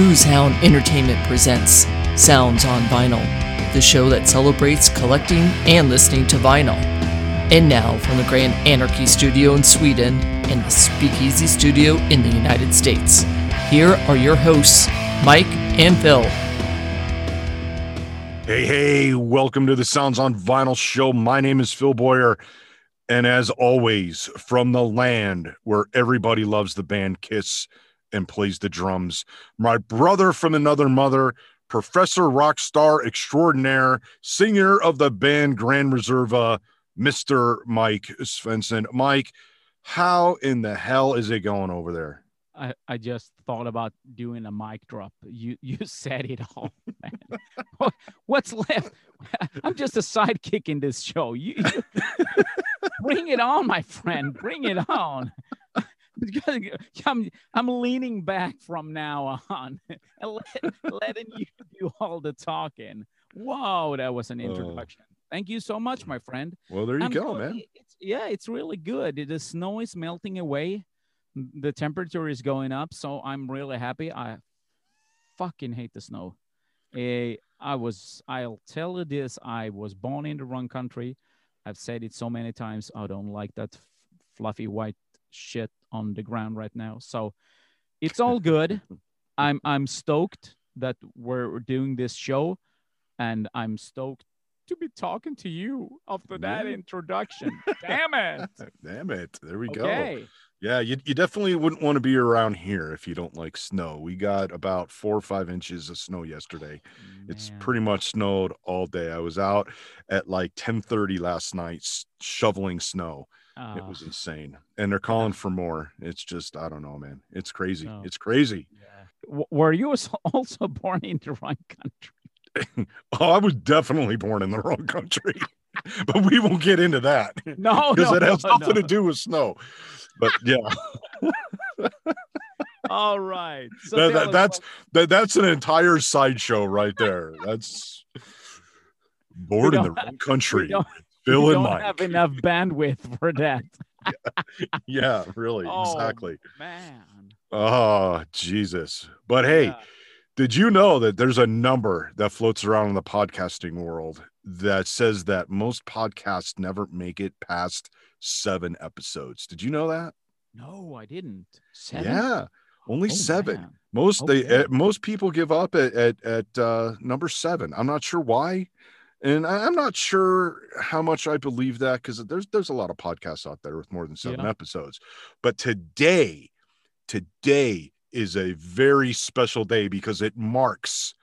Who's Hound Entertainment presents Sounds on Vinyl, the show that celebrates collecting and listening to vinyl. And now, from the Grand Anarchy Studio in Sweden and the Speakeasy Studio in the United States, here are your hosts, Mike and Phil. Hey, hey, welcome to the Sounds on Vinyl show. My name is Phil Boyer. And as always, from the land where everybody loves the band Kiss and plays the drums, my brother from another mother, Professor Rockstar Extraordinaire, singer of the band Grand Reserva, Mr. Mike Svensson. Mike, how in the hell is it going over there? I, I just thought about doing a mic drop. You you said it all, man. What's left? I'm just a sidekick in this show. You, you bring it on, my friend. Bring it on. I'm, I'm leaning back from now on let, letting you do all the talking. Whoa, that was an introduction. Oh. Thank you so much, my friend. Well, there you I'm go, man. It's, yeah, it's really good. The snow is melting away. The temperature is going up, so I'm really happy. I fucking hate the snow. Uh, I was, I'll tell you this, I was born in the wrong country. I've said it so many times. I don't like that fluffy white shit on the ground right now. So it's all good. I'm I'm stoked that we're doing this show, and I'm stoked to be talking to you after that introduction. Damn it! Damn it! There we okay. go. Yeah, you, you definitely wouldn't want to be around here if you don't like snow. We got about four or five inches of snow yesterday. Man. It's pretty much snowed all day. I was out at like 10 30 last night shoveling snow. Oh. It was insane. And they're calling for more. It's just, I don't know, man. It's crazy. Oh. It's crazy. Yeah. Were you also born in the wrong country? oh, I was definitely born in the wrong country. but we won't get into that. No, because no, it has no, nothing no. to do with snow. But yeah. All right. So that, that, that's that, that's an entire sideshow right there. That's born in the wrong country. We and don't Mike. have enough bandwidth for that. yeah, yeah, really, oh, exactly. Man. Oh, Jesus. But hey, yeah. did you know that there's a number that floats around in the podcasting world that says that most podcasts never make it past seven episodes? Did you know that? No, I didn't. Seven? Yeah, only oh, seven. Man. Most okay. they uh, most people give up at at, at uh, number seven. I'm not sure why and I'm not sure how much I believe that because there's there's a lot of podcasts out there with more than seven yeah. episodes. But today, today is a very special day because it marks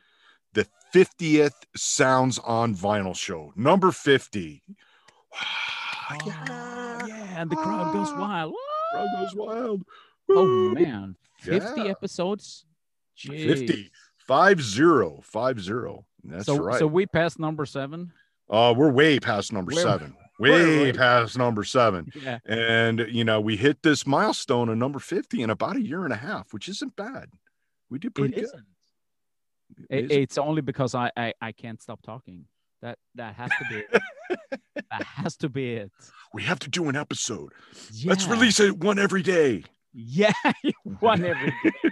the 50th Sounds on Vinyl show, number 50. Oh, yeah. yeah, and the crowd goes ah. wild. Crowd goes wild. Oh man, 50 yeah. episodes. Jeez. 50, five zero, five zero. That's so, right. So we passed number seven. Uh, we're way past number we're, seven. Way right. past number seven. Yeah. And you know, we hit this milestone of number 50 in about a year and a half, which isn't bad. We did pretty it good. Isn't. It, it's only because I, I I can't stop talking. That that has to be it. that has to be it. We have to do an episode. Yeah. Let's release it one every day. Yeah, one every day.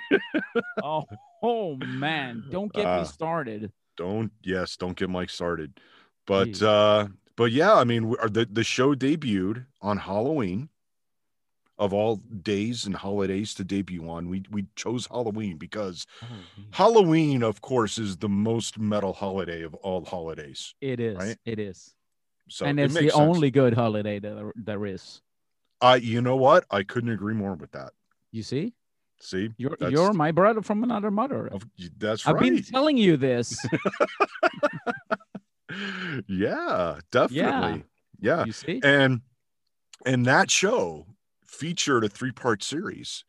oh, oh man, don't get uh, me started don't yes don't get mike started. But Jeez. uh but yeah i mean the, the show debuted on halloween. Of all days and holidays to debut on we we chose halloween because halloween. Of course is the most metal holiday of all holidays it is. right? It is. So and it's it the sense. only good holiday that there is. Uh you know what? I couldn't agree more with that. You see See, you're you're my brother from another mother. That's right. I've been telling you this. yeah, definitely. Yeah. yeah. You see, and and that show featured a three part series.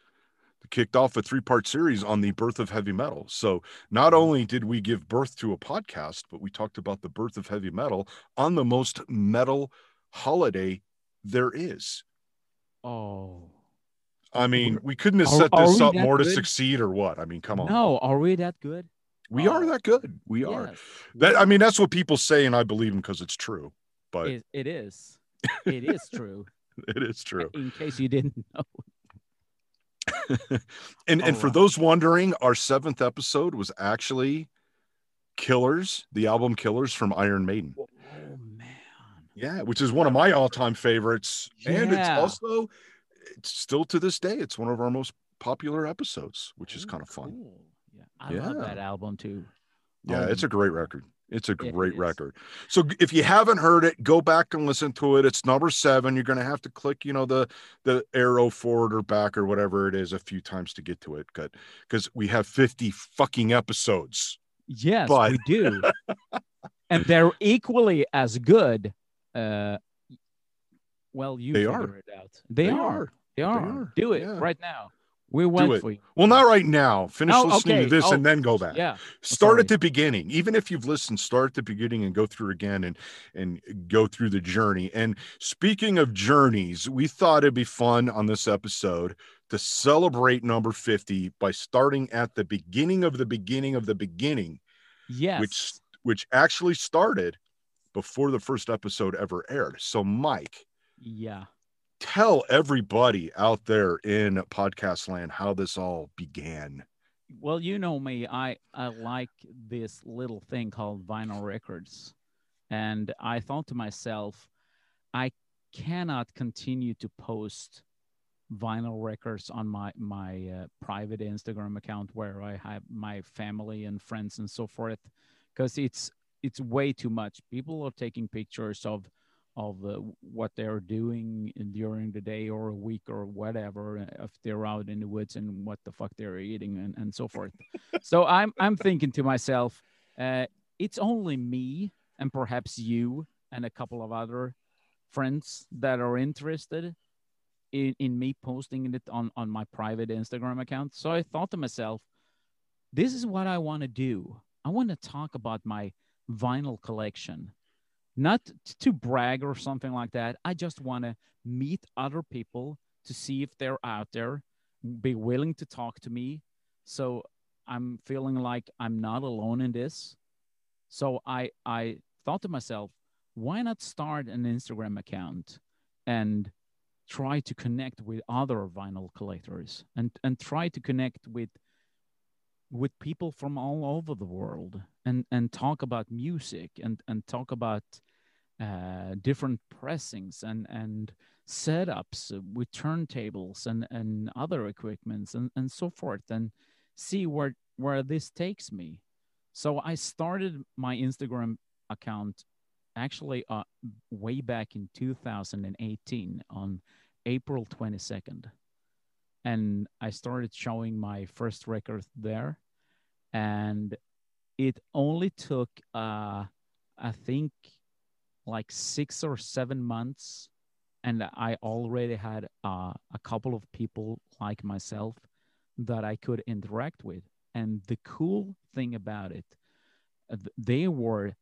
Kicked off a three part series on the birth of heavy metal. So not mm-hmm. only did we give birth to a podcast, but we talked about the birth of heavy metal on the most metal holiday there is. Oh I mean, we couldn't have set are, this are up more good? to succeed or what? I mean, come on. No, are we that good? We oh. are that good. We yes. are. That I mean, that's what people say, and I believe them because it's true. But it, it is. It is true. it is true. In case you didn't know. and and for those wondering, our seventh episode was actually Killers, the album Killers from Iron Maiden. Oh man. Yeah, which is one of my all-time favorites. And it's also it's still to this day, it's one of our most popular episodes, which is Oh, kind of fun. cool. Yeah, I love that album too. Yeah, Oh, it's a great record. It's a great record. So if you haven't heard it, go back and listen to it. It's number seven. You're gonna have to click, you know, the the arrow forward or back or whatever it is a few times to get to it. But because we have 50 fucking episodes. Yes, But- we do. and they're equally as good. Uh, well, you They figure are. it out. They, are. They are. are. Do it Yeah. right now. We it. for you. Well, not right now. Finish Oh, listening okay. to this Oh, and then go back. Yeah. start sorry. at the beginning even if you've listened start at the beginning and go through again and and go through the journey and speaking of journeys we thought it'd be fun on this episode to celebrate number 50 by starting at the beginning of the beginning of the beginning Yes. which which actually started before the first episode ever aired so mike yeah. tell everybody out there in podcast land how this all began Well, you know me. I I like this little thing called vinyl records, and I thought to myself, I cannot continue to post vinyl records on my my uh, private Instagram account where I have my family and friends and so forth, because it's it's way too much. People are taking pictures of of uh, what they're doing during the day or a week or whatever uh, if they're out in the woods and what the fuck they're eating and, and so forth. So i'm i'm thinking to myself uh, it's only me and perhaps you and a couple of other friends that are interested in, in me posting it on on my private instagram account. So i thought to myself this is what i want to do. I want to talk about my vinyl collection not to brag or something like that. I just want to meet other people to see if they're out there, be willing to talk to me. So I'm feeling like I'm not alone in this. So I I thought to myself, why not start an Instagram account and try to connect with other vinyl collectors and and try to connect with with people from all over the world and and talk about music and and talk about uh, different pressings and and setups with turntables and and other equipments and and so forth and see where where this takes me. So i started my instagram account actually uh, way back in 2018 on april 22nd and i started showing my first record there. And it only took uh i think like six or seven months and i already had uh, a couple of people like myself that i could interact with. And the cool thing about it they were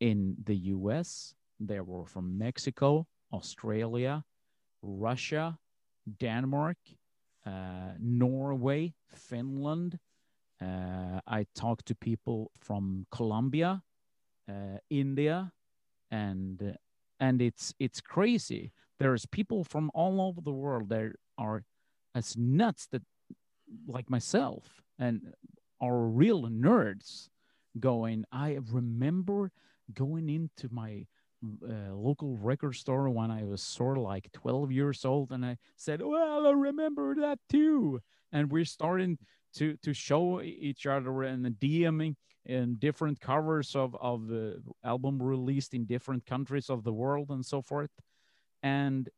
in the us they were from mexico australia russia denmark uh, norway finland i talked to people from colombia uh, india and uh, and it's it's crazy. There's people from all over the world that are as nuts that like myself and are real nerds going i remember going into my uh, local record store when i was sort of like 12 years old and i said well i remember that too. And we're starting to to show each other and dming in different covers of of the album released in different countries of the world and so forth. And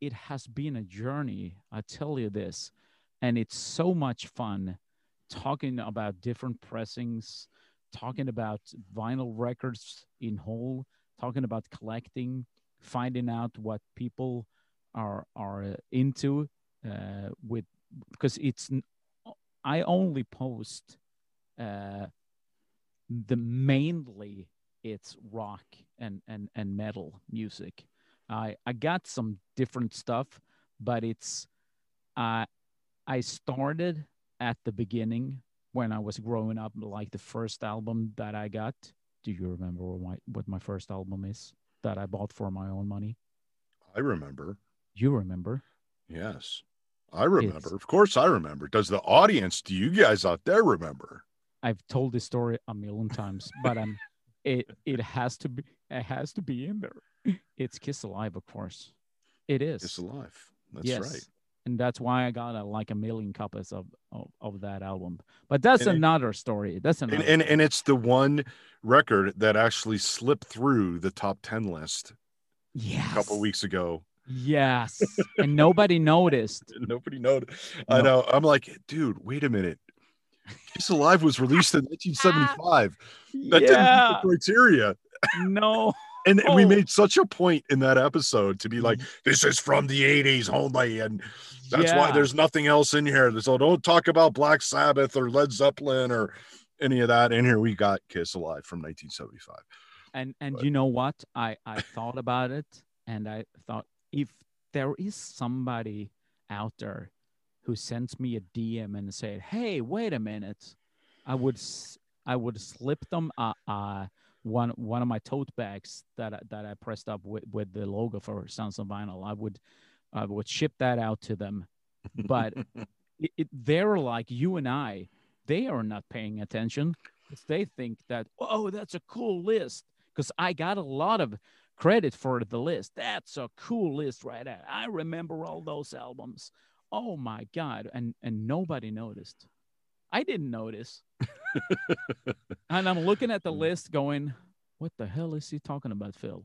it has been a journey i tell you this. And it's so much fun talking about different pressings talking about vinyl records in whole talking about collecting finding out what people are are into uh, with because it's i only post uh, the mainly it's rock and and and metal music. I i got some different stuff but it's uh i started at the beginning when i was growing up like the first album that i got. Do you remember what my what my first album is that i bought for my own money? I remember. You remember? Yes I remember. Of course, I remember. Does the audience, do you guys out there remember? I've told this story a million times, but um, it it has to be it has to be in there. It's Kiss Alive, of course. It is. It's alive. That's yes. right. And that's why I got a, like a million copies of, of, of that album. But that's And it- another story. That's another. And, and and it's the one record that actually slipped through the top 10 list yes. a couple weeks ago. Yes. and nobody noticed. Nobody noted. I know. I'm like, dude, wait a minute. Kiss Alive was released in 1975. That didn't meet the criteria. No. And and we Oh. made such a point in that episode to be like, mm-hmm. this is from the 80s only. And that's why there's nothing else in here. So don't talk about Black Sabbath or Led Zeppelin or any of that. In here, we got Kiss Alive from 1975. and and But- you know what i i thought about it and i thought if there is somebody out there who sends me a dm and said hey wait a minute i would i would slip them uh, uh one one of my tote bags that I, that i pressed up with with the logo for sounds of vinyl i would i would ship that out to them but it, it, they're like you and I. They are not paying attention because they think that oh, that's a cool list. Because I got a lot of credit for the list. That's a cool list right there. I remember all those albums. Oh my god! And and nobody noticed. I didn't notice. and I'm looking at the list, going, "What the hell is he talking about, Phil?"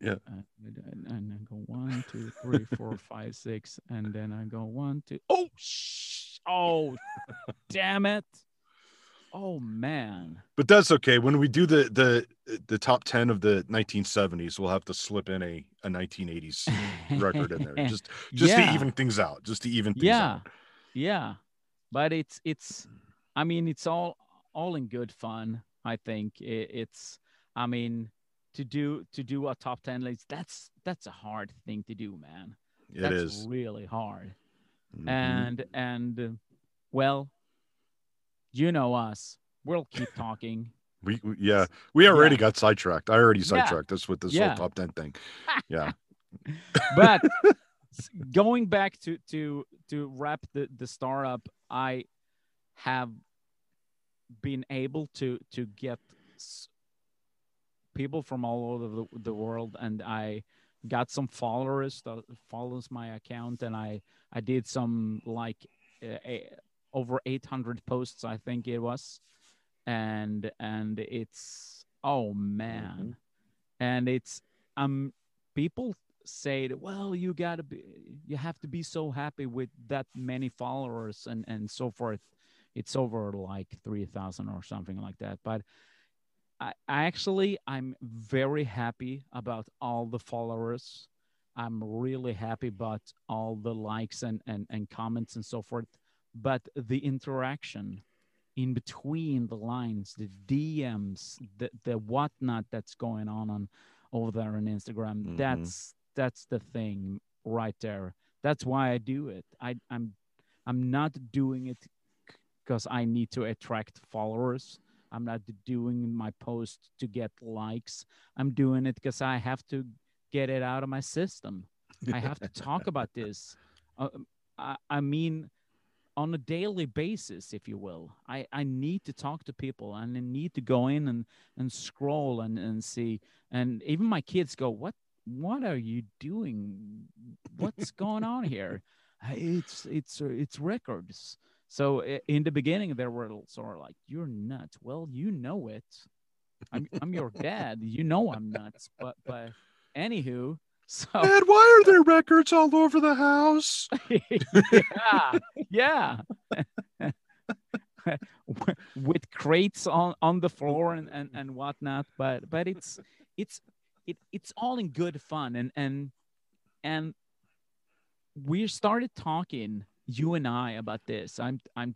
Yeah. Uh, and, and I go one, two, three, four, five, six, and then I go one, two. Oh, sh- oh, damn it! Oh man. but that's okay. When we do the the the top 10 of the 1970s, we'll have to slip in a, a 1980s record in there. Just just Yeah. to even things out. Just to even things yeah out. yeah but it's it's i mean it's all all in good fun i think it, it's i mean to do to do a top 10 list that's that's a hard thing to do man It that's is. really hard Mhm. and and well you know us we'll keep talking we, we- yeah, we already Yeah. got sidetracked. I already Yeah. sidetracked us with this Yeah. whole top 10 thing. Yeah. but going back to to to wrap the the startup i have been able to to get people from all over the, the world and i got some followers that follows my account and i i did some like uh, a, over 800 posts i think it was. And and it's oh man. And it's um people say that, well you gotta be you have to be so happy with that many followers and and so forth. It's over like 3000 or something like that. But I, I actually i'm very happy about all the followers. I'm really happy about all the likes and and, and comments and so forth but the interaction in between the lines the dms the, the whatnot that's going on on over there on instagram Mhm. that's that's the thing right there. That's why i do it. I i'm i'm not doing it because i need to attract followers. I'm not doing my post to get likes. I'm doing it because i have to get it out of my system. I have to talk about this. Uh, I, I mean on a daily basis if you will i i need to talk to people and i need to go in and and scroll and and see. And even my kids go what what are you doing? What's going on here? "Uh, it's it's uh, it's records. So in the beginning there were sort of like you're nuts. Well you know it. I'm, I'm your dad. You know i'm nuts. But but anywho so Dad, why are there records all over the house? yeah, yeah. With crates on, on the floor and, and, and whatnot, but but it's it's it, it's all in good fun and and and we started talking you and I about this. I'm I'm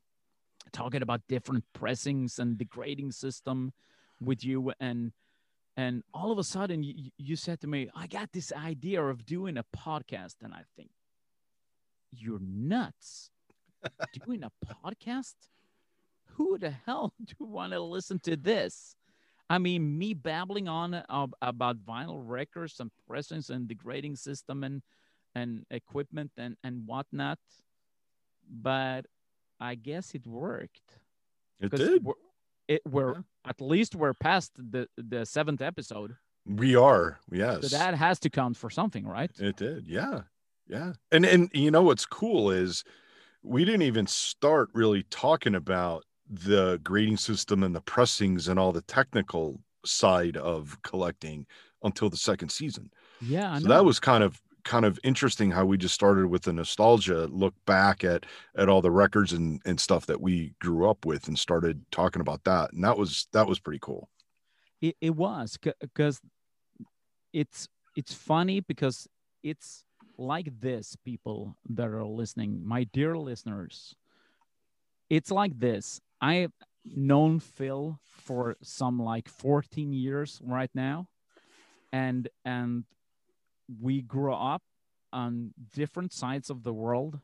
talking about different pressings and the grading system with you and and all of a sudden you, you said to me i got this idea of doing a podcast and i think you're nuts doing a podcast who the hell do want to listen to this i mean me babbling on uh, about vinyl records and pressings and the grading system and and equipment and and whatnot but I guess it worked. It did. It we're Yeah. At least we're past the the seventh episode, We are. Yes. so that has to count for something, right? It did. Yeah. Yeah. And and you know what's cool is we didn't even start really talking about the grading system and the pressings and all the technical side of collecting until the second season. Yeah, I so that was kind of kind of interesting how we just started with the nostalgia look back at at all the records and and stuff that we grew up with and started talking about that and that was that was pretty cool. It, it was because it's it's funny because it's like this people that are listening my dear listeners. It's like this. I've known phil for some like 14 years right now and and we grew up on different sides of the world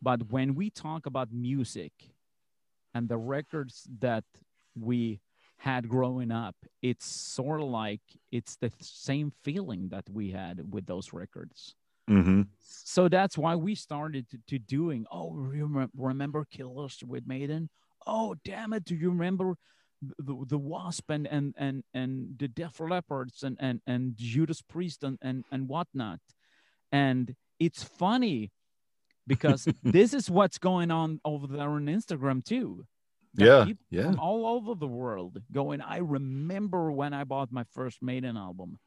but when we talk about music and the records that we had growing up it's sort of like it's the same feeling that we had with those records mm-hmm. so that's why we started to, to doing oh remember, remember killers with maiden oh damn it do you remember the, the wasp and and and and the def leppards and and and judas priest and and, and whatnot. And it's funny because this is what's going on over there on instagram too. Yeah yeah. from all over the world going i remember when i bought my first maiden album.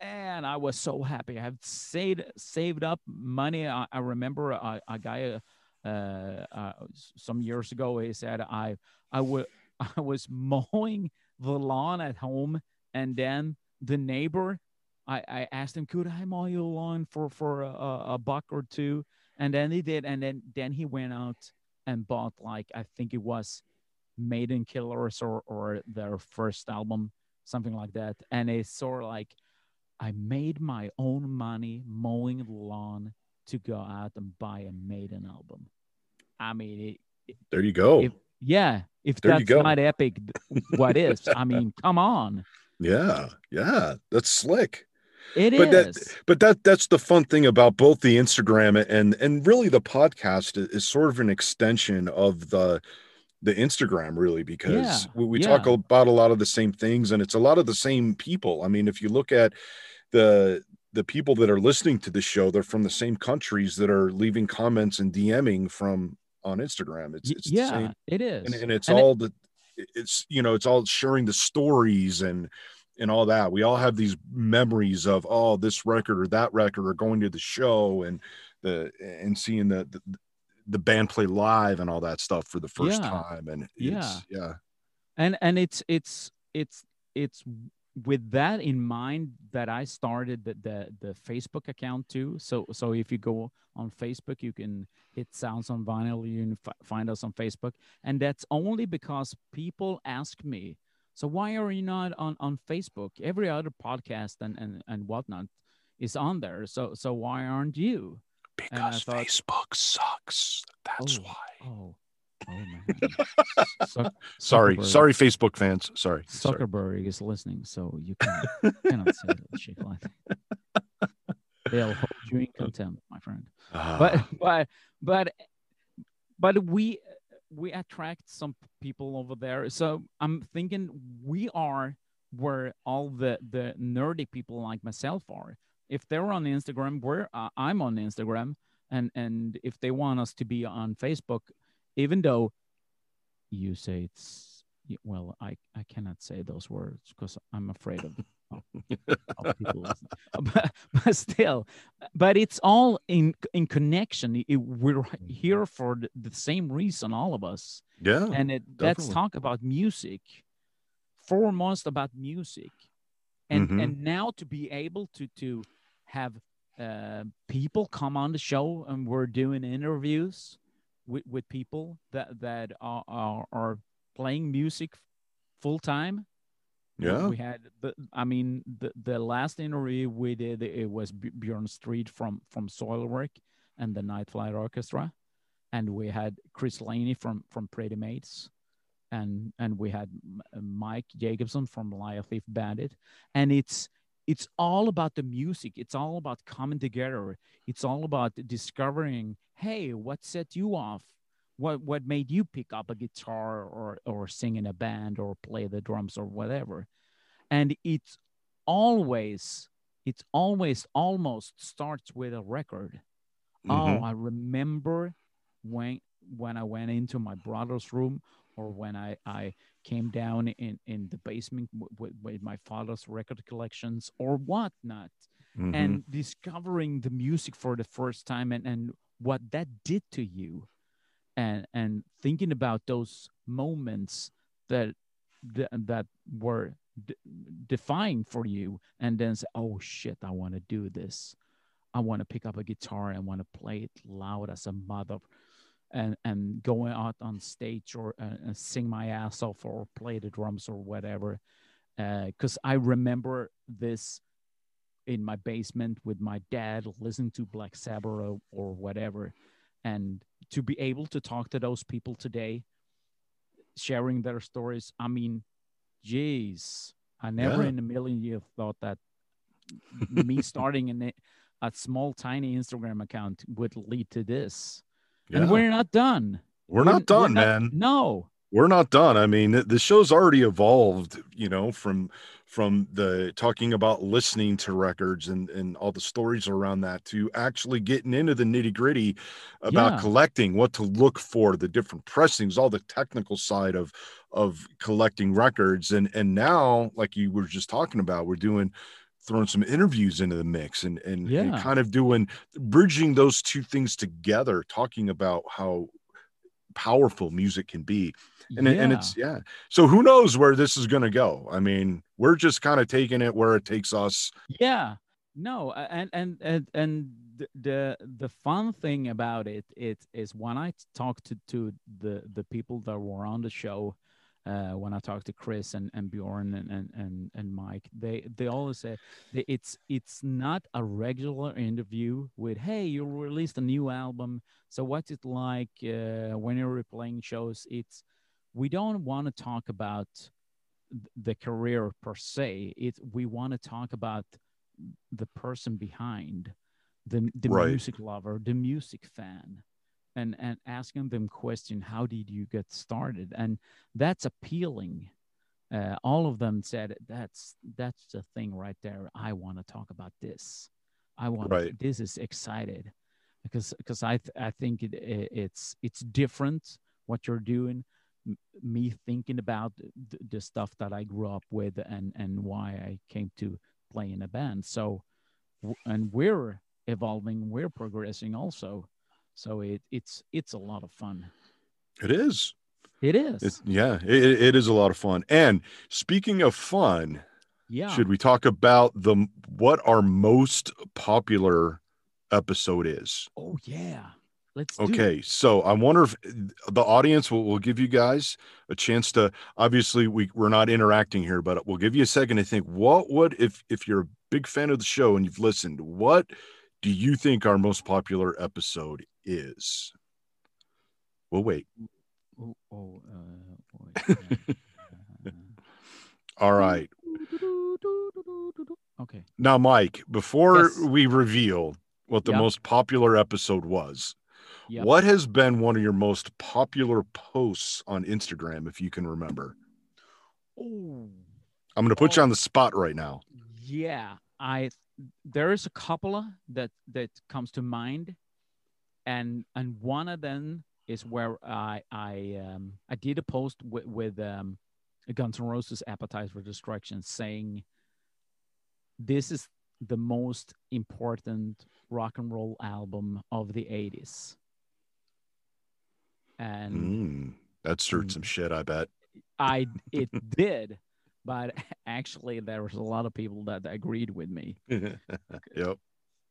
And i was so happy. I saved saved up money. I, I remember a, a guy uh, uh, some years ago he said i i would i was mowing the lawn at home and then the neighbor i i asked him could i mow your lawn for for a, a buck or two and then he did and then then he went out and bought like I think it was Maiden Killers or or their first album, something like that. And it's sort of like I made my own money mowing the lawn to go out and buy a Maiden album. I mean, it, there you go if, yeah, if There that's not epic, what is? I mean, come on, yeah yeah that's slick it is. But that- but that that's the fun thing about both the instagram and and really the podcast is, is sort of an extension of the the instagram really because Yeah, we, we yeah. talk about a lot of the same things and it's a lot of the same people i mean if you look at the the people that are listening to the show they're from the same countries that are leaving comments and dming from on instagram it's, it's the yeah, same it is. and, and it's And it- all the it's you know it's all sharing the stories and and all that we all have these memories of oh this record or that record or going to the show and the and seeing the the, the band play live and all that stuff for the first Yeah. time and Yeah. yeah and and it's it's it's it's with that in mind that I started the, the the Facebook account too. So so if you go on Facebook, you can hit Sounds on Vinyl. You can f- find us on Facebook, and that's only because people ask me. So why are you not on on Facebook? Every other podcast and and and whatnot is on there. So so why aren't you? Because thought- facebook sucks that's Oh, why Oh, oh man. Zuck- sorry Zuckerberg. sorry facebook fans sorry sorry is listening, so you can, cannot say that shit like that. They'll hold you in contempt, my friend. But Ah, but but but we we attract some people over there. So I'm thinking we are where all the the nerdy people like myself are. If they're on Instagram, we're uh, I'm on Instagram, and and if they want us to be on Facebook, even though you say it's well, I I cannot say those words because I'm afraid of. of- of people but, but still, but it's all in in connection. It- we're here for the, the same reason, all of us yeah and it, let's talk about music foremost about music and Mhm. and now to be able to to have uh, people come on the show and we're doing interviews with, with people that that are, are, are playing music full time yeah. we had the i mean the, the last interview we did it was bjorn strid from from soilwork and the night flight orchestra. And we had chris laney from from pretty maids. And and we had mike jacobson from Liar Thief bandit. And it's it's all about the music it's all about coming together it's all about discovering hey what set you off? What what made you pick up a guitar or or sing in a band or play the drums or whatever? And it's always it's always almost starts with a record. Mhm. oh i remember when when i went into my brother's room or when i i came down in in the basement w- w- with my father's record collections or whatnot Mhm. and discovering the music for the first time and, and what that did to you and and thinking about those moments that that, that were d- defined for you and then say oh shit i want to do this i want to pick up a guitar and want to play it loud as a mother and and going out on stage or uh, sing my ass off or play the drums or whatever because i remember this in my basement with my dad listening to black sabbath or, or whatever and to be able to talk to those people today sharing their stories i mean jeez i never Yeah. in a million years thought that me starting in a, a small tiny instagram account would lead to this Yeah. and we're not done we're not done, not- man. no we're not done. I mean, the show's already evolved, you know, from from the talking about listening to records and and all the stories around that to actually getting into the nitty gritty about Yeah. collecting, what to look for, the different pressings, all the technical side of of collecting records, and and now, like you were just talking about, we're doing throwing some interviews into the mix and and, and kind of doing bridging those two things together, talking about how powerful music can be. And, it, and it's yeah. so who knows where this is going to go? I mean we're just kind of taking it where it takes us. Yeah. No and and and and the- the the fun thing about it it is when i talk to to the the people that were on the show uh when i talk to chris and and bjorn and and and, and mike they they always say that it's it's not a regular interview with hey you released a new album so what's it like uh, when you're playing shows? It's we don't want to talk about the career per se. It we want to talk about the person behind the the Right. music lover the music fan and and asking them question how did you get started? And that's appealing. Uh, all of them said that's that's the thing right there. I want to talk about this. I want Right. this is excited. Because because i th- i think it, it, it's it's different what you're doing M- me thinking about the, the stuff that i grew up with and and why i came to play in a band. So and we're evolving we're progressing also so it it's it's a lot of fun. It is. It is. It's yeah it, it is a lot of fun. And speaking of fun yeah. should we talk about the what our most popular episode is? Oh yeah. Let's do okay so i wonder if the audience will, will give you guys a chance to obviously we, we're not interacting here but we'll give you a second to think what would if if you're a big fan of the show and you've listened what do you think our most popular episode is. We'll wait. Oh, oh uh, wait, uh, all right. Okay. Now mike before Yes. we reveal what the Yeah. most popular episode was Yep. what has been one of your most popular posts on instagram if you can remember? Oh. I'm going to put you Oh. on the spot right now. Yeah i there is a couple that that comes to mind and and one of them is where i i um i did a post with with um guns N' roses appetite for destruction saying this is the most important rock and roll album of the 80s and Mm, that stirred Mm. some shit, I bet. I it did, but actually there was a lot of people that agreed with me. yep.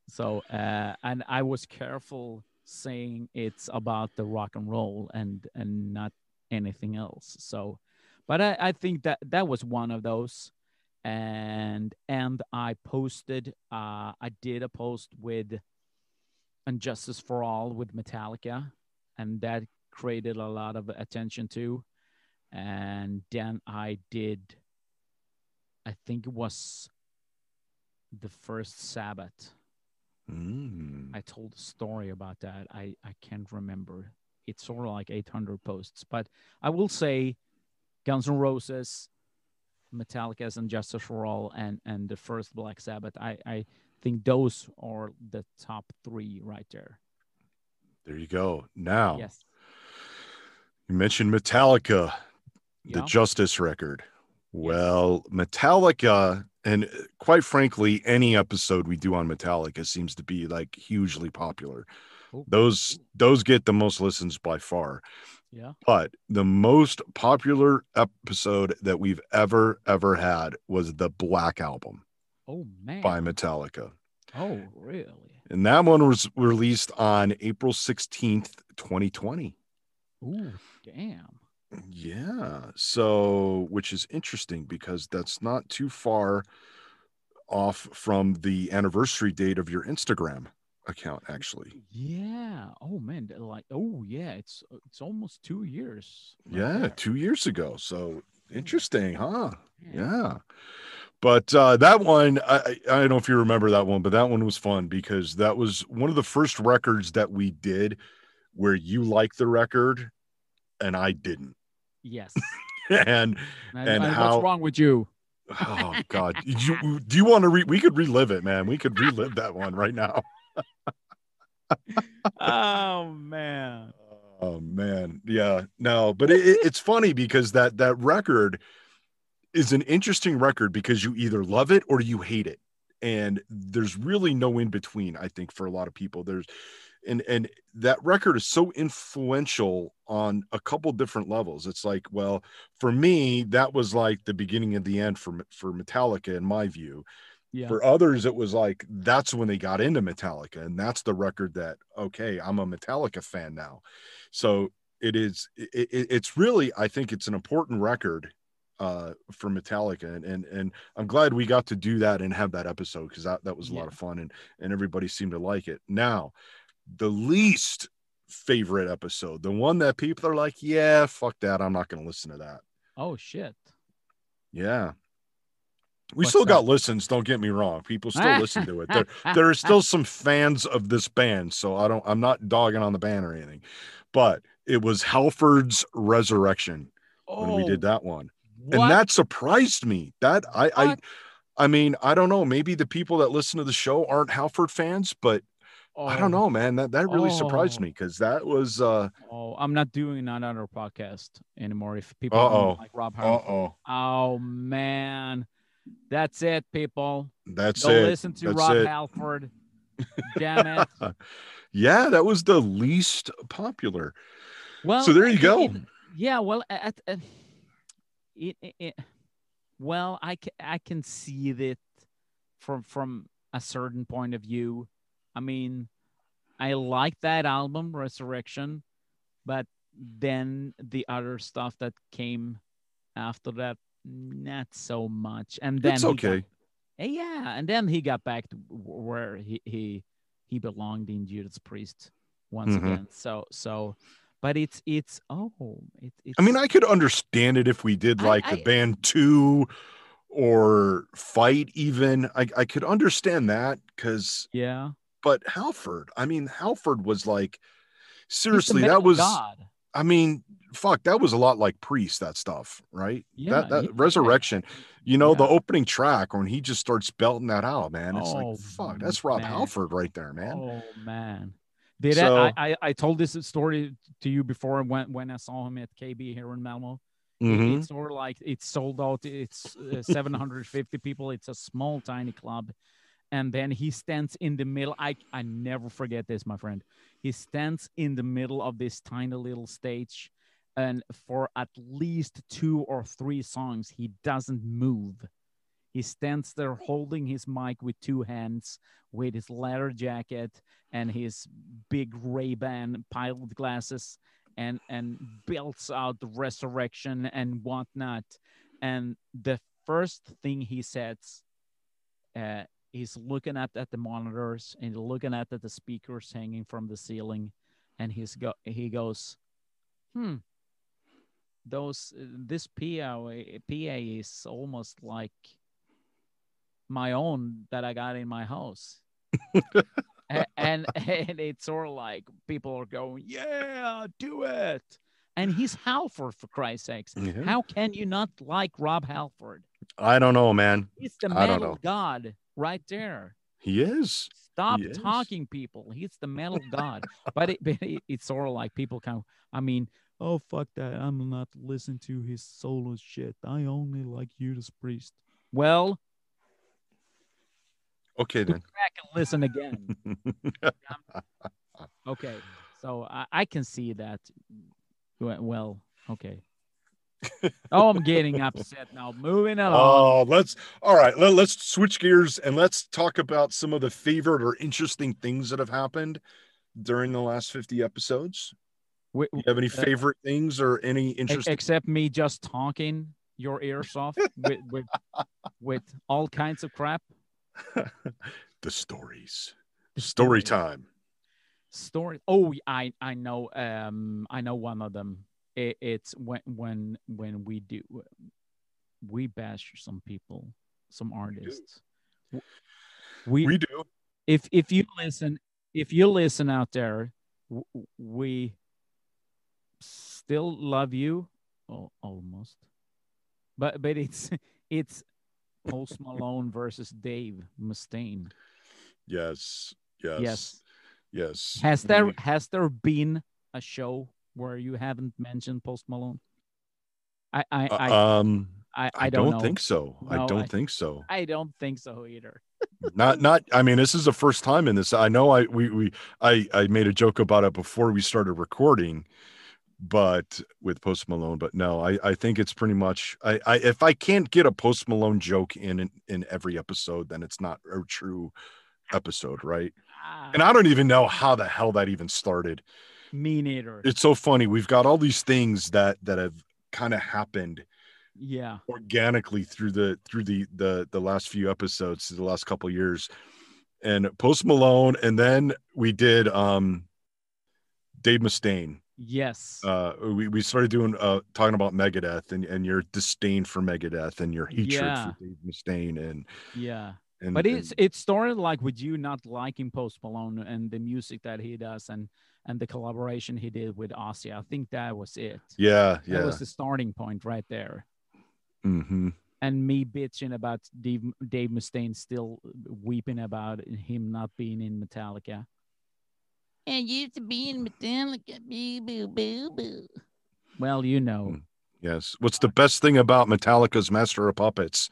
So uh, and I was careful saying it's about the rock and roll and and not anything else. So, but I, I think that that was one of those, and and I posted uh, I did a post with And Justice for All with Metallica, and that created a lot of attention too. And then I did, I think it was the first Sabbath. Mm. I told a story about that. I, I can't remember. It's sort of like 800 posts, but I will say Guns N' Roses, Metallica's and Justice for All, and, and the first Black Sabbath. I, I think those are the top three right there. There you go. Now, Yes. you mentioned Metallica, the. Justice record. Well, Metallica, and uh, quite frankly, any episode we do on Metallica seems to be like hugely popular. Ooh. Those those get the most listens by far. Yeah. But the most popular episode that we've ever ever had was the Black Album Oh, man. by Metallica. Oh, really? And that one was released on April 16th, 2020. Ooh, damn. Yeah. So, which is interesting because that's not too far off from the anniversary date of your Instagram account, actually. Yeah. Oh man. Like. Oh yeah. It's it's almost two years. right Yeah, there. two years ago. So interesting, huh? Yeah. Yeah. But uh, that one, I, I I don't know if you remember that one, but that one was fun because that was one of the first records that we did where you liked the record and I didn't. Yes. And And, And and how- what's wrong with you? oh god, you, do you want to re- we could relive it, man. We could relive that one right now. oh man. Oh man, yeah, no, but it, it- it's funny because that that record is an interesting record because you either love it or you hate it, and there's really no in between. I think for a lot of people, there's and and that record is so influential on a couple different levels. It's like, well, for me, that was like the beginning of the end for for Metallica in my view. Yeah. For others, it was like that's when they got into Metallica, and that's the record that okay, I'm a Metallica fan now. So it is. It, it, it's really, I think, it's an important record uh, for Metallica, and and and I'm glad we got to do that and have that episode because that that was a lot of fun, and and everybody seemed to like it. Now, the least favorite episode, the one that people are like, yeah, fuck that, I'm not going to listen to that. oh shit. Yeah. We What's still got that? listens, don't get me wrong. People still listen to it. There, there are still some fans of this band, so I don't I'm not dogging on the band or anything. But it was Halford's Resurrection when we did oh, that one. Oh, What? And that surprised me. That I I What? I mean, I don't know, maybe the people that listen to the show aren't Halford fans, but I don't Oh, know, man. That that really surprised Oh. me cuz that was uh Oh, I'm not doing another podcast anymore. If people don't like Rob Halford. uh-oh. Oh man, that's it, people. That's Go it. listen to That's Rob it. Halford. Damn it. yeah, that was the least popular. Well, so there you go. it- yeah, well, at, at, it, it, it- well, I can I can see that from from a certain point of view. I mean, I like that album, Resurrection, but then the other stuff that came after that, not so much. And then it's he got- okay. Eh, yeah, and then he got back to where he he, he belonged in Judas Priest once Mhm. again. So so, but it's it's oh it, it's. I mean, I could understand it if we did I- like the I- band two or fight even. I, I could understand that because yeah. But Halford, I mean, Halford was like seriously, that was God. I mean, fuck, that was a lot like priest, that stuff, right? Yeah, that that yeah, resurrection, you know, the opening track when he just starts belting that out, man. It's Oh, like fuck, that's Rob man. Halford right there, man. Oh man. Did So- I, I I told this story to you before when when I saw him at KB here in Malmo. Mhm. It's sort of like it's sold out. It's uh, 750 people. It's a small, tiny club. And then he stands in the middle. I, I never forget this, my friend. He stands in the middle of this tiny little stage. And for at least two or three songs, he doesn't move. He stands there holding his mic with two hands, with his leather jacket and his big Ray-Ban pilot glasses and and builds out the resurrection and whatnot. And the first thing he says, uh, he's looking at, at the monitors and looking at the speakers hanging from the ceiling, and he's go he goes, hmm. Those this PA PA is almost like my own that I got in my house. A- and and it's sort of like people are going, yeah, do it. And he's Halford for Christ's sakes. Yeah. How can you not like Rob Halford? I don't know, man. He's the I don't metal god right there. He is. Stop He is. talking, people. He's the metal god. but it, but it, it's sort of like people kind of, I mean, oh, fuck that. I'm not listening to his solo shit. I only like Judas Priest. Well, Okay then. back and listen again. okay. So I, I can see that. Well, okay. oh, I'm getting upset now. Moving along. Oh, let's all right. Let, let's switch gears and let's talk about some of the favorite or interesting things that have happened during the last 50 episodes. Do you have any Uh, favorite things or any interesting? except me just talking your ears off with, with with all kinds of crap. the stories. Story time. Story. Oh, I I know. Um, I know one of them. It, it's when when when we do we bash some people, some artists. W- We, We do. if if you listen if you listen out there, we still love you, oh, almost. But but it's it's Post Malone versus Dave Mustaine. Yes. Yes. Yes. Yes. Has there has there been a show where you haven't mentioned Post Malone? I I Uh, I, um I, I, don't, don't, think so. I don't I- think so. I don't think so either. not not i mean this is the first time in this i know i we we i i made a joke about it before we started recording but with post malone but no i i think it's pretty much i i if i can't get a post malone joke in in, in every episode then it's not a true episode right Ah, and i don't even know how the hell that even started me neither. it's so funny we've got all these things that that have kind of happened yeah. organically through the through the the the last few episodes the last couple years and post malone and then we did um dave mustaine Yes. uh we, we started doing uh talking about megadeth and and your disdain for megadeth and your hatred Yeah. for dave mustaine and yeah. And But it's and- it started like with you not liking Post Malone and the music that he does and and the collaboration he did with Ozzy. I think that was it. yeah yeah. That was the starting point right there. hmm And me bitching about Dave, Dave Mustaine still weeping about him not being in Metallica. And used to be in Metallica. Boo, boo, boo, boo. Well, you know. Mm. yes what's the best thing about metallica's master of puppets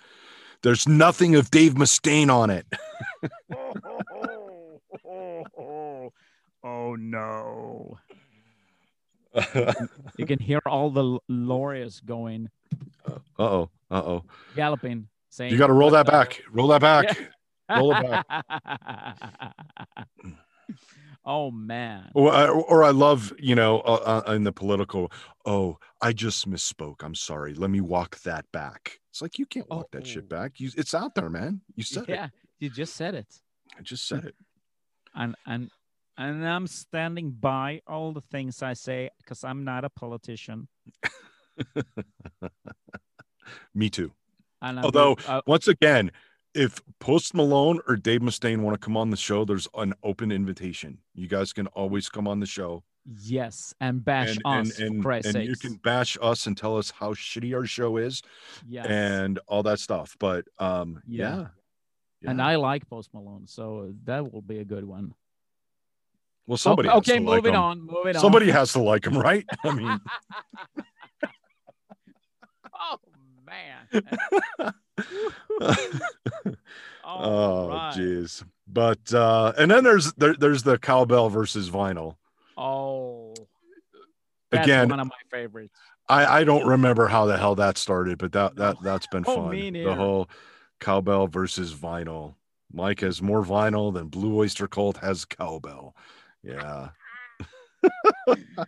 there's nothing of dave mustaine on it oh no. You can hear all the Laureus going, uh-oh uh-oh galloping, saying, you got to roll that back roll that back roll it back oh man. Or, I- or I love, you know, uh, uh, in the political, oh, I just misspoke. I'm sorry. Let me walk that back. It's like, you can't walk that Oh. shit back. You, it's out there, man. You said Yeah, it. Yeah, you just said it. I just said it. And and and I'm standing by all the things I say because I'm not a politician. Me too. Although- uh, Once again, if Post Malone or Dave Mustaine want to come on the show, there's an open invitation. You guys can always come on the show. Yes, and bash and, and, us and, Christ's and you can bash us and tell us how shitty our show is yes. and all that stuff. But um, Yeah. yeah. and I like Post Malone, so that will be a good one. well, somebody has okay, to like moving him. on, moving Somebody has to like him, right? I mean, oh man. oh right. jeez. But uh and then there's there, there's the cowbell versus vinyl. Oh. That's Again, one of my favorites. I I don't remember how the hell that started, but that that that's been Oh, fun. the whole cowbell versus vinyl. Mike has more vinyl than Blue Oyster Cult has cowbell. Yeah.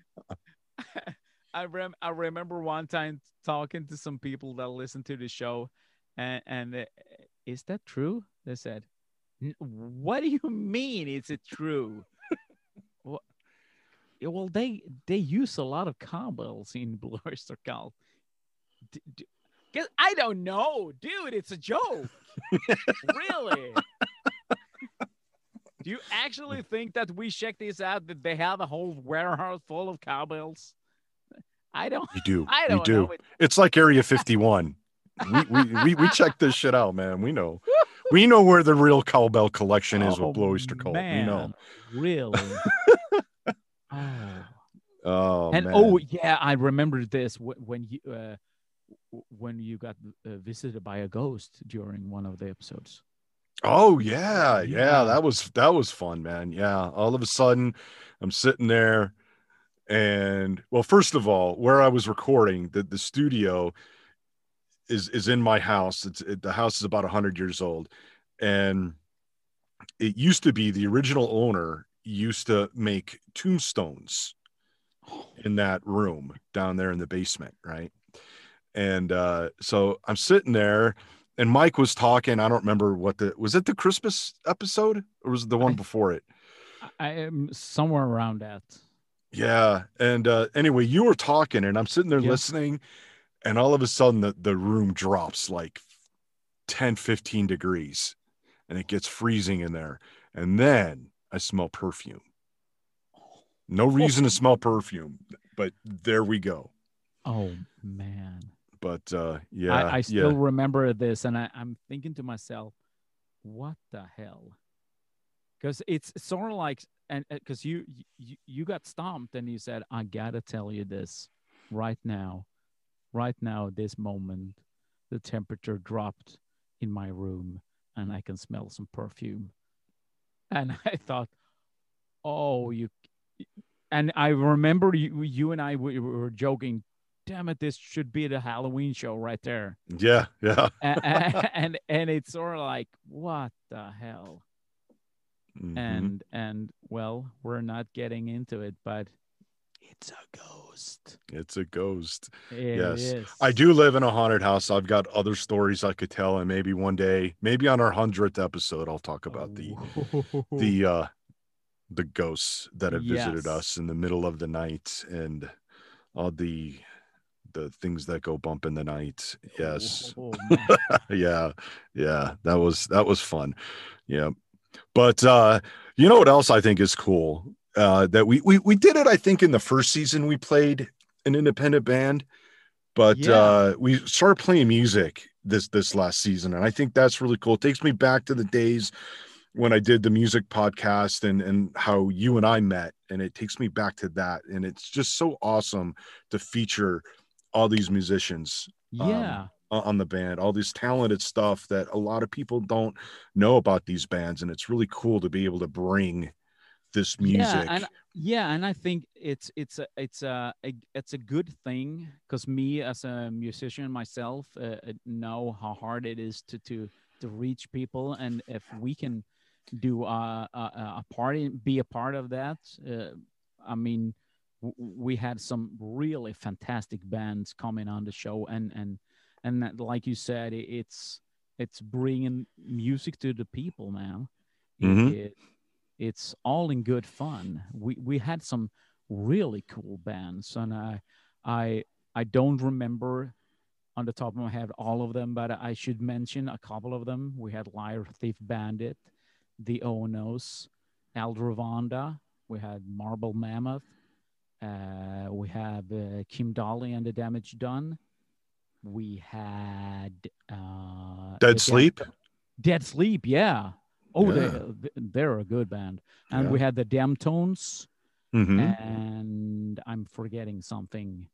I rem- I remember one time talking to some people that listen to the show, and and uh, is that true? They said, "What do you mean? Is it true?" Well, they they use a lot of cowbells in Blue Oyster Cult. D- d- 'cause I don't know, dude. It's a joke. really? Do you actually think that we check this out that they have a whole warehouse full of cowbells? I don't. You do. I don't do. It- It's like Area 51. we, we, we, we check this shit out, man. We know. We know where the real cowbell collection is Oh, with Blue Oyster Cult. We know. Really? Oh. Oh, and man. oh yeah, I remember this when you uh, when you got uh, visited by a ghost during one of the episodes. Oh yeah, yeah, Yeah. that was that was fun, man. Yeah, all of a sudden, I'm sitting there, and well, first of all, where I was recording, the the studio is is in my house. It's it, the house is about hundred years old, and it used to be the original owner used to make tombstones in that room down there in the basement, right? And uh, so I'm sitting there, and Mike was talking. I don't remember what the was it the Christmas episode or was it the one I- before it? I am somewhere around that. Yeah. And uh, anyway, you were talking, and I'm sitting there Yeah. listening, and all of a sudden the, the room drops like 10, 15 degrees, and it gets freezing in there. And then I smell perfume. No reason to smell perfume, but there we go. Oh man. But uh, yeah, I, I still yeah. remember this, and I, I'm thinking to myself, what the hell? Because it's sort of like, and because you, you you got stomped, and you said, I gotta tell you this right now, right now, this moment, the temperature dropped in my room, and I can smell some perfume, and I thought, oh, you, and I remember you you and I we were joking. Damn it! This should be the Halloween show right there yeah, yeah. and, and and it's sort of like what the hell Mhm. and and well we're not getting into it but it's a ghost it's a ghost. It Yes. is. I do live in a haunted house. I've got other stories I could tell, and maybe one day, maybe on our hundredth episode, I'll talk about the Oh. the uh the ghosts that have visited Yes. us in the middle of the night and all the the things that go bump in the night. Yes. Oh, yeah. Yeah. That was that was fun. Yeah. But uh you know what else I think is cool? Uh that we we we did it, I think, in the first season we played an independent band, but Yeah. uh we started playing music this this last season, and I think that's really cool. It takes me back to the days when I did the music podcast and and how you and I met, and it takes me back to that. And it's just so awesome to feature all these musicians yeah o- on the band, all this talented stuff that a lot of people don't know about these bands, and it's really cool to be able to bring this music. Yeah, and yeah, and I think it's it's a it's a, a it's a good thing because me as a musician myself uh, uh, know how hard it is to to to reach people, and if we can do a a, a party, be a part of that, uh, I mean, w- we had some really fantastic bands coming on the show, and and and that, like you said, it, it's it's bringing music to the people man. Mhm. it- it's all in good fun. We we had some really cool bands, and I I I don't remember on the top of my head all of them, but I should mention a couple of them. We had Liar Thief Bandit, The Onos, Aldrovanda. We had Marble Mammoth. Uh, we have uh, Kim Dolly and the Damage Done. We had uh, Dead Sleep? Dead Sleep, yeah. Oh, Yeah. They, they're a good band. And we had the Damtones, Mhm. and I'm forgetting something.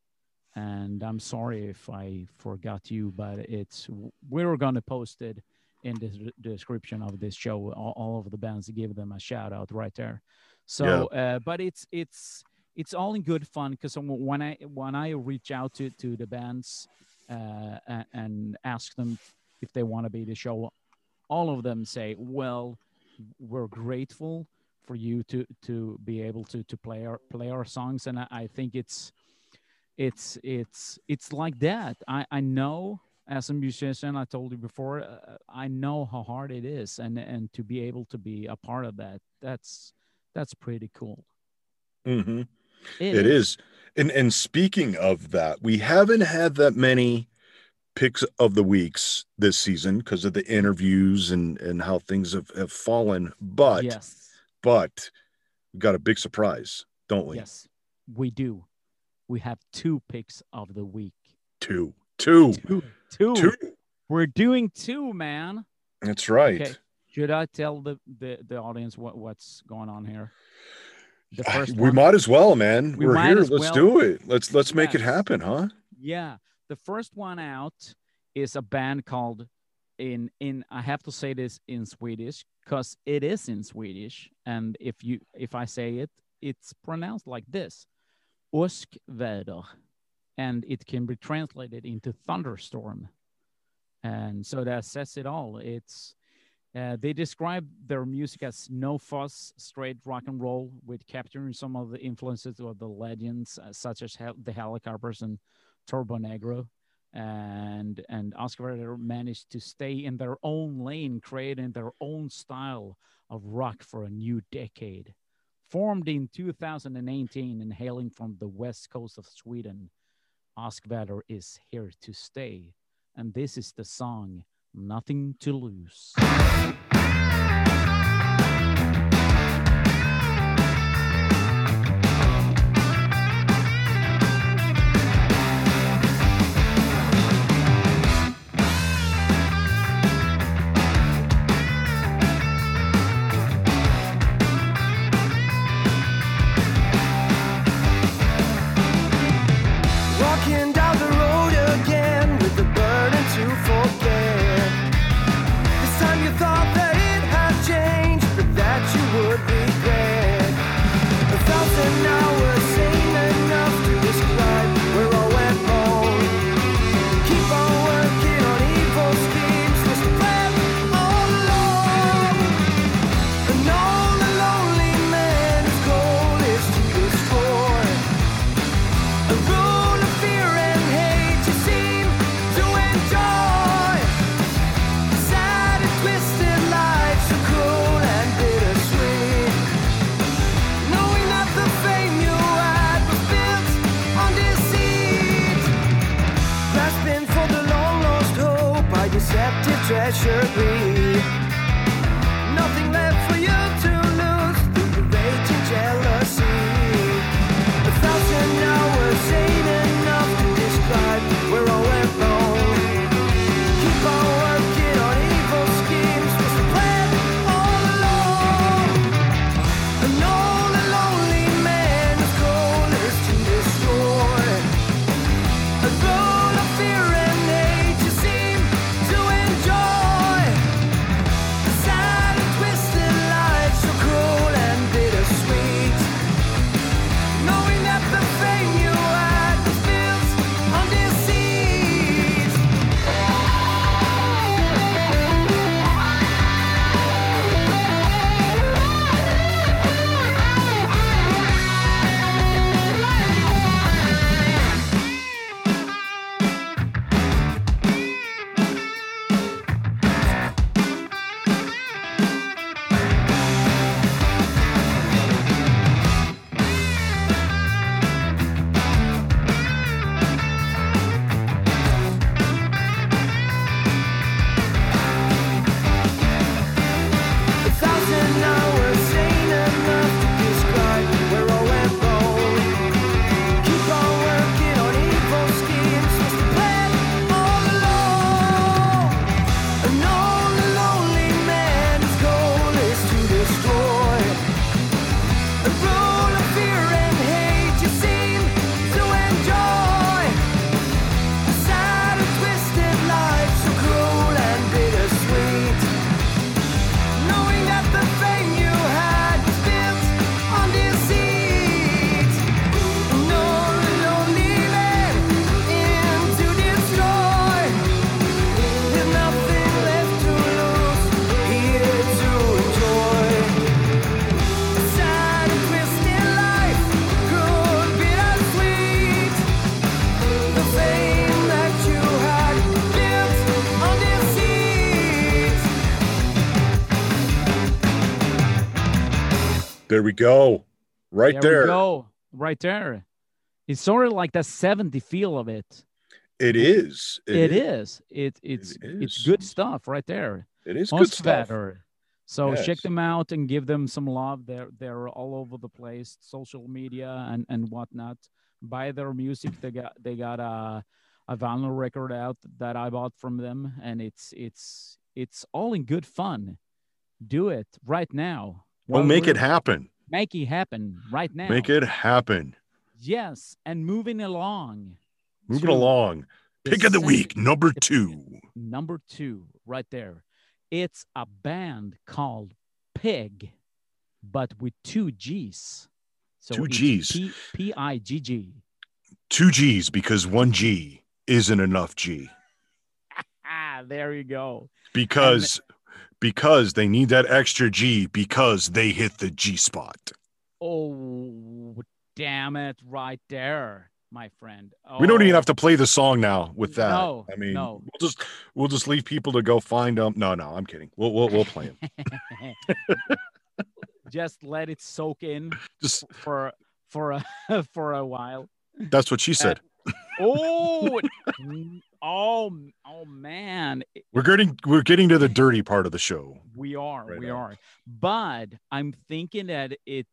And I'm sorry if I forgot you, but it's we're gonna post it in the description of this show. All, all of the bands, give them a shout out right there. So, uh, but it's it's it's all in good fun because when I when I reach out to to the bands uh, a- and ask them if they want to be the show, all of them say, "Well, we're grateful for you to to be able to to play our play our songs," and I, I think it's it's it's it's like that. I I know as a musician, I told you before, uh, I know how hard it is, and and to be able to be a part of that, that's that's pretty cool. Mhm. It is. And and speaking of that, we haven't had that many picks of the weeks this season because of the interviews and and how things have, have fallen. But yes, but we got a big surprise, don't we? yes, we do. We have two picks of the week. Two. Two. Two. Two. Two. We're doing two, man. That's right. Okay. Should I tell the, the, the audience what, what's going on here? The first we one? might as well, man. We are here. Let's well. do it. Let's let's make it happen, huh? Yeah, the first one out is a band called in in I have to say this in Swedish because it is in Swedish, and if you if I say it, it's pronounced like this, Åskväder, and it can be translated into thunderstorm, and so that says it all. It's uh, they describe their music as no fuss, straight rock and roll, with capturing some of the influences of the legends, uh, such as Hel- the Hellacopters and Turbonegro. And and Oscar managed to stay in their own lane, creating their own style of rock for a new decade. Formed in 2018 and hailing from the west coast of Sweden, Askvader is here to stay. And this is the song Nothing to Lose. Deceptive treachery. There we go. Right there there. we go. Right there. It's sort of like the 70 feel of it. It is. it is. It it's it's is. good stuff right there. It is good stuff. Åskväder. So check them out and give them some love. They're they're all over the place, social media and and whatnot. Buy their music. They got they got a a vinyl record out that I bought from them, and it's it's it's all in good fun. Do it right now. Well, make it happen. Make it happen right now. Make it happen. Yes, and moving along. Moving along. Pick of the week, number two. number two right there. It's a band called Pigg, but with two G's. So Two Gs. P P I G G. Two G's because one G isn't enough G. Ah, there you go. Because because they need that extra G because they hit the G spot. Oh, damn it, right there, my friend. We don't even Oh, have to oh. play the song now with that. No, I mean, no. we'll just we'll just leave people to go find them. No, no, I'm kidding. We'll we'll, we'll play them. Just let it soak in Just for for a for a while. that's what she said. Uh, oh, n- oh, oh, man! We're getting we're getting to the dirty part of the show. We are, Right we on. are. But I'm thinking that it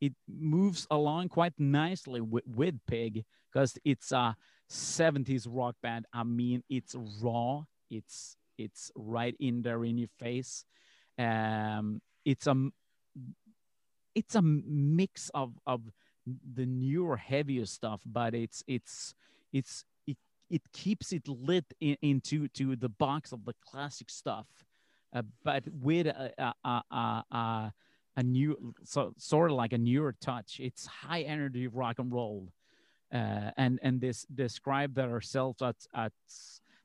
it moves along quite nicely with, with Pigg because it's a 70s rock band. I mean, it's raw. It's it's right in there in your face. Um, it's a it's a mix of of the newer, heavier stuff, but it's it's it's it keeps it lit in, into to the box of the classic stuff uh, but with a a, a, a, new so sort of like a newer touch. It's high energy rock and roll, uh, and and this describe that ourselves as as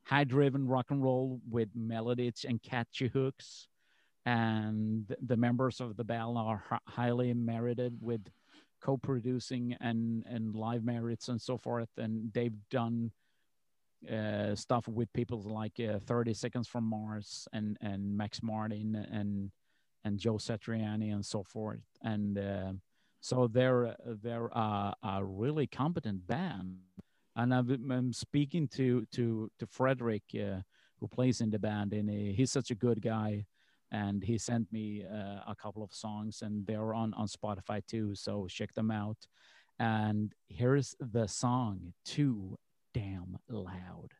high driven rock and roll with melodies and catchy hooks. And the members of the band are highly merited with co-producing and and live merits and so forth. And they've done uh, stuff with people like uh, 30 Seconds from Mars and and Max Martin and and Joe Satriani and so forth. And uh, so they're they're uh, a really competent band. And I've, I'm speaking to to to Frederick, uh, who plays in the band, and uh, he's such a good guy. And he sent me uh, a couple of songs, and they're on on Spotify too. So check them out. And here's the song "Too Damn Loud."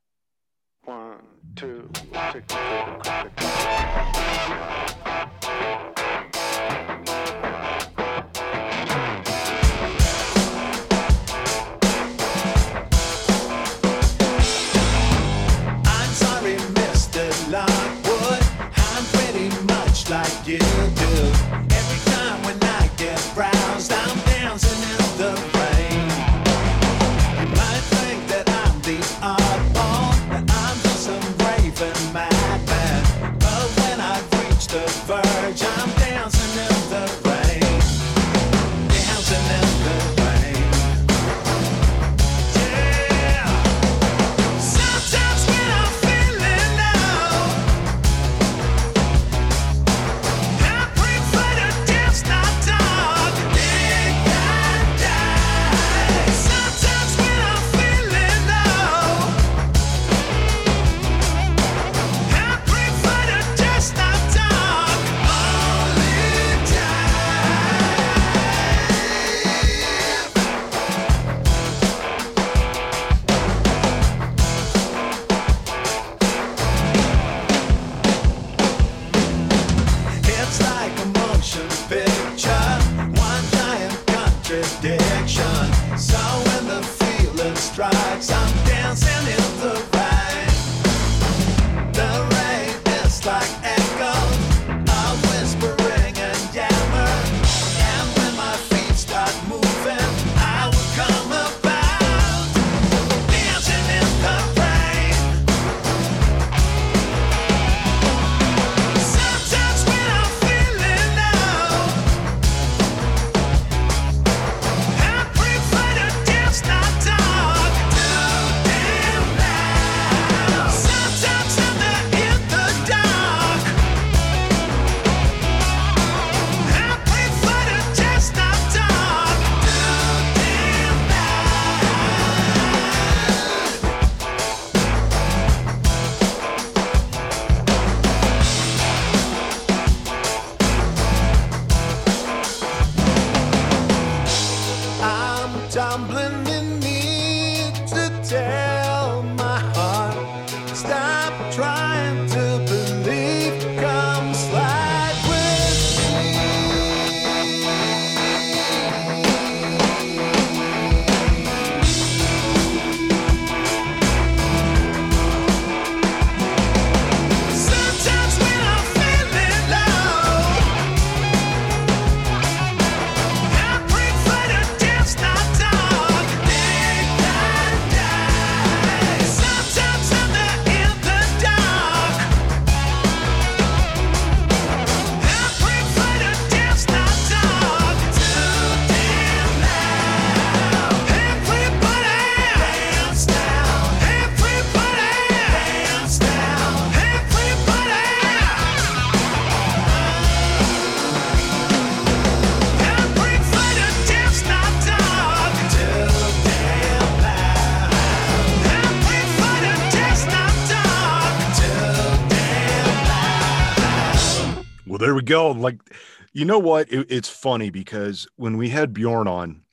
You know what? It, it's funny because when we had Bjorn on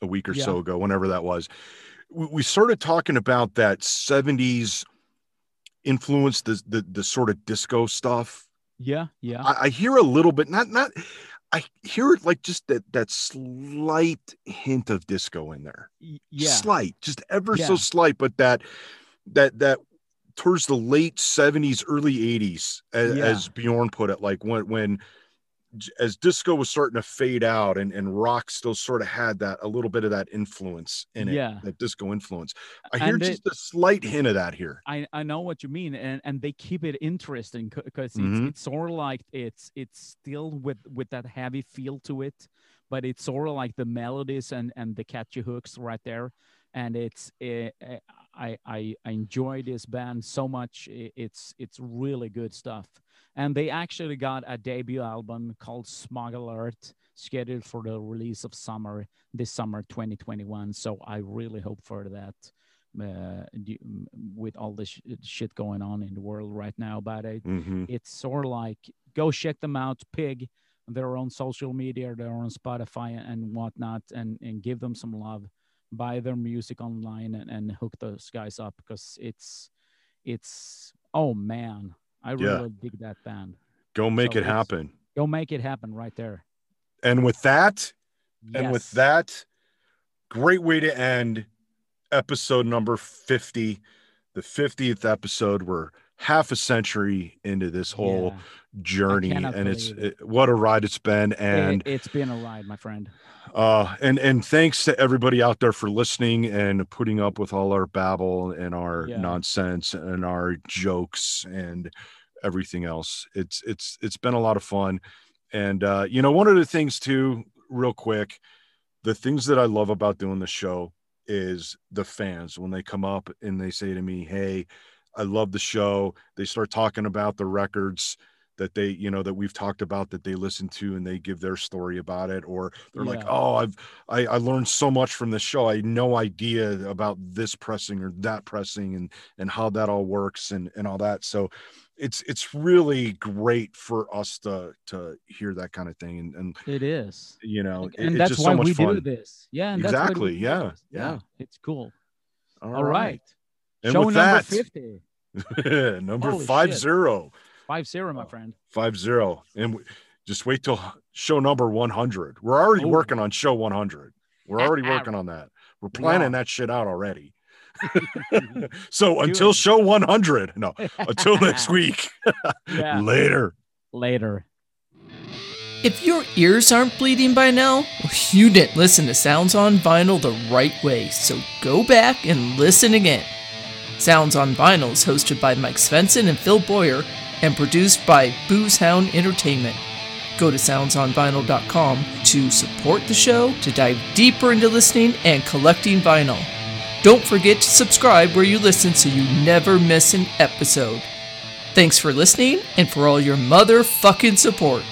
a week or so ago, whenever that was, we, we started talking about that 70s influence, the, the, the sort of disco stuff. Yeah, yeah, I, I hear a little bit, not, not, I hear it like just that, that slight hint of disco in there. yeah. Slight, just ever so slight, but that, that, that, towards the late 70s early 80s as, Yeah. as bjorn put it like when when as disco was starting to fade out and and rock still sort of had that a little bit of that influence in it Yeah. that disco influence i hear And it- just a slight hint of that here I, I know what you mean, and, and they keep it interesting because Mhm. it's, it's sort of like it's it's still with with that heavy feel to it, but it's sort of like the melodies and and the catchy hooks right there, and it's eh, eh, I I I enjoy this band so much. It's it's really good stuff, and they actually got a debut album called Smog Alert scheduled for the release of summer this summer 2021. So I really hope for that uh, with all this shit going on in the world right now. But it, Mhm. it's sort of like go check them out, Pigg. They're on social media, they're on Spotify and whatnot, and and give them some love. Buy their music online and, and hook those guys up because it's it's oh man, I Yeah. really dig that band. go make So it happen Go make it happen right there. and with that and with that great way to end episode number 50 the 50th episode we're half a century into this whole Yeah. Journey and it's it, what a ride it's been and it, has been a ride, my friend. uh and and thanks to everybody out there for listening and putting up with all our babble and our Yeah. nonsense and our jokes and everything else it's it's it's been a lot of fun and uh you know one of the things too real quick the things that i love about doing the show is the fans when they come up and they say to me hey i love the show they start talking about the records that they you know that we've talked about that they listen to and they give their story about it or they're like oh i've I, I learned so much from this show i had no idea about this pressing or that pressing and and how that all works and and all that so it's it's really great for us to to hear that kind of thing and, and It is. you know and it's that's just why so much we fun do this. Yeah, and that's why we Exactly, yeah, this. yeah. It's cool. all All right. And Show with number that- 50. number Holy five shit. zero Five zero, my oh, friend. five zero and w- just wait till show number 100 we're already Oh. working on show 100 we're already working on that we're planning are. that shit out already so until it. show 100 no until next week Yeah. later Later. If your ears aren't bleeding by now, you didn't listen to Sounds on Vinyl the right way, so go back and listen again. Sounds on Vinyl is hosted by Mike Svensson and Phil Boyer and produced by Boozehound Entertainment. Go to soundsonvinyl.com to support the show, to dive deeper into listening and collecting vinyl. Don't forget to subscribe where you listen so you never miss an episode. Thanks for listening and for all your motherfucking support.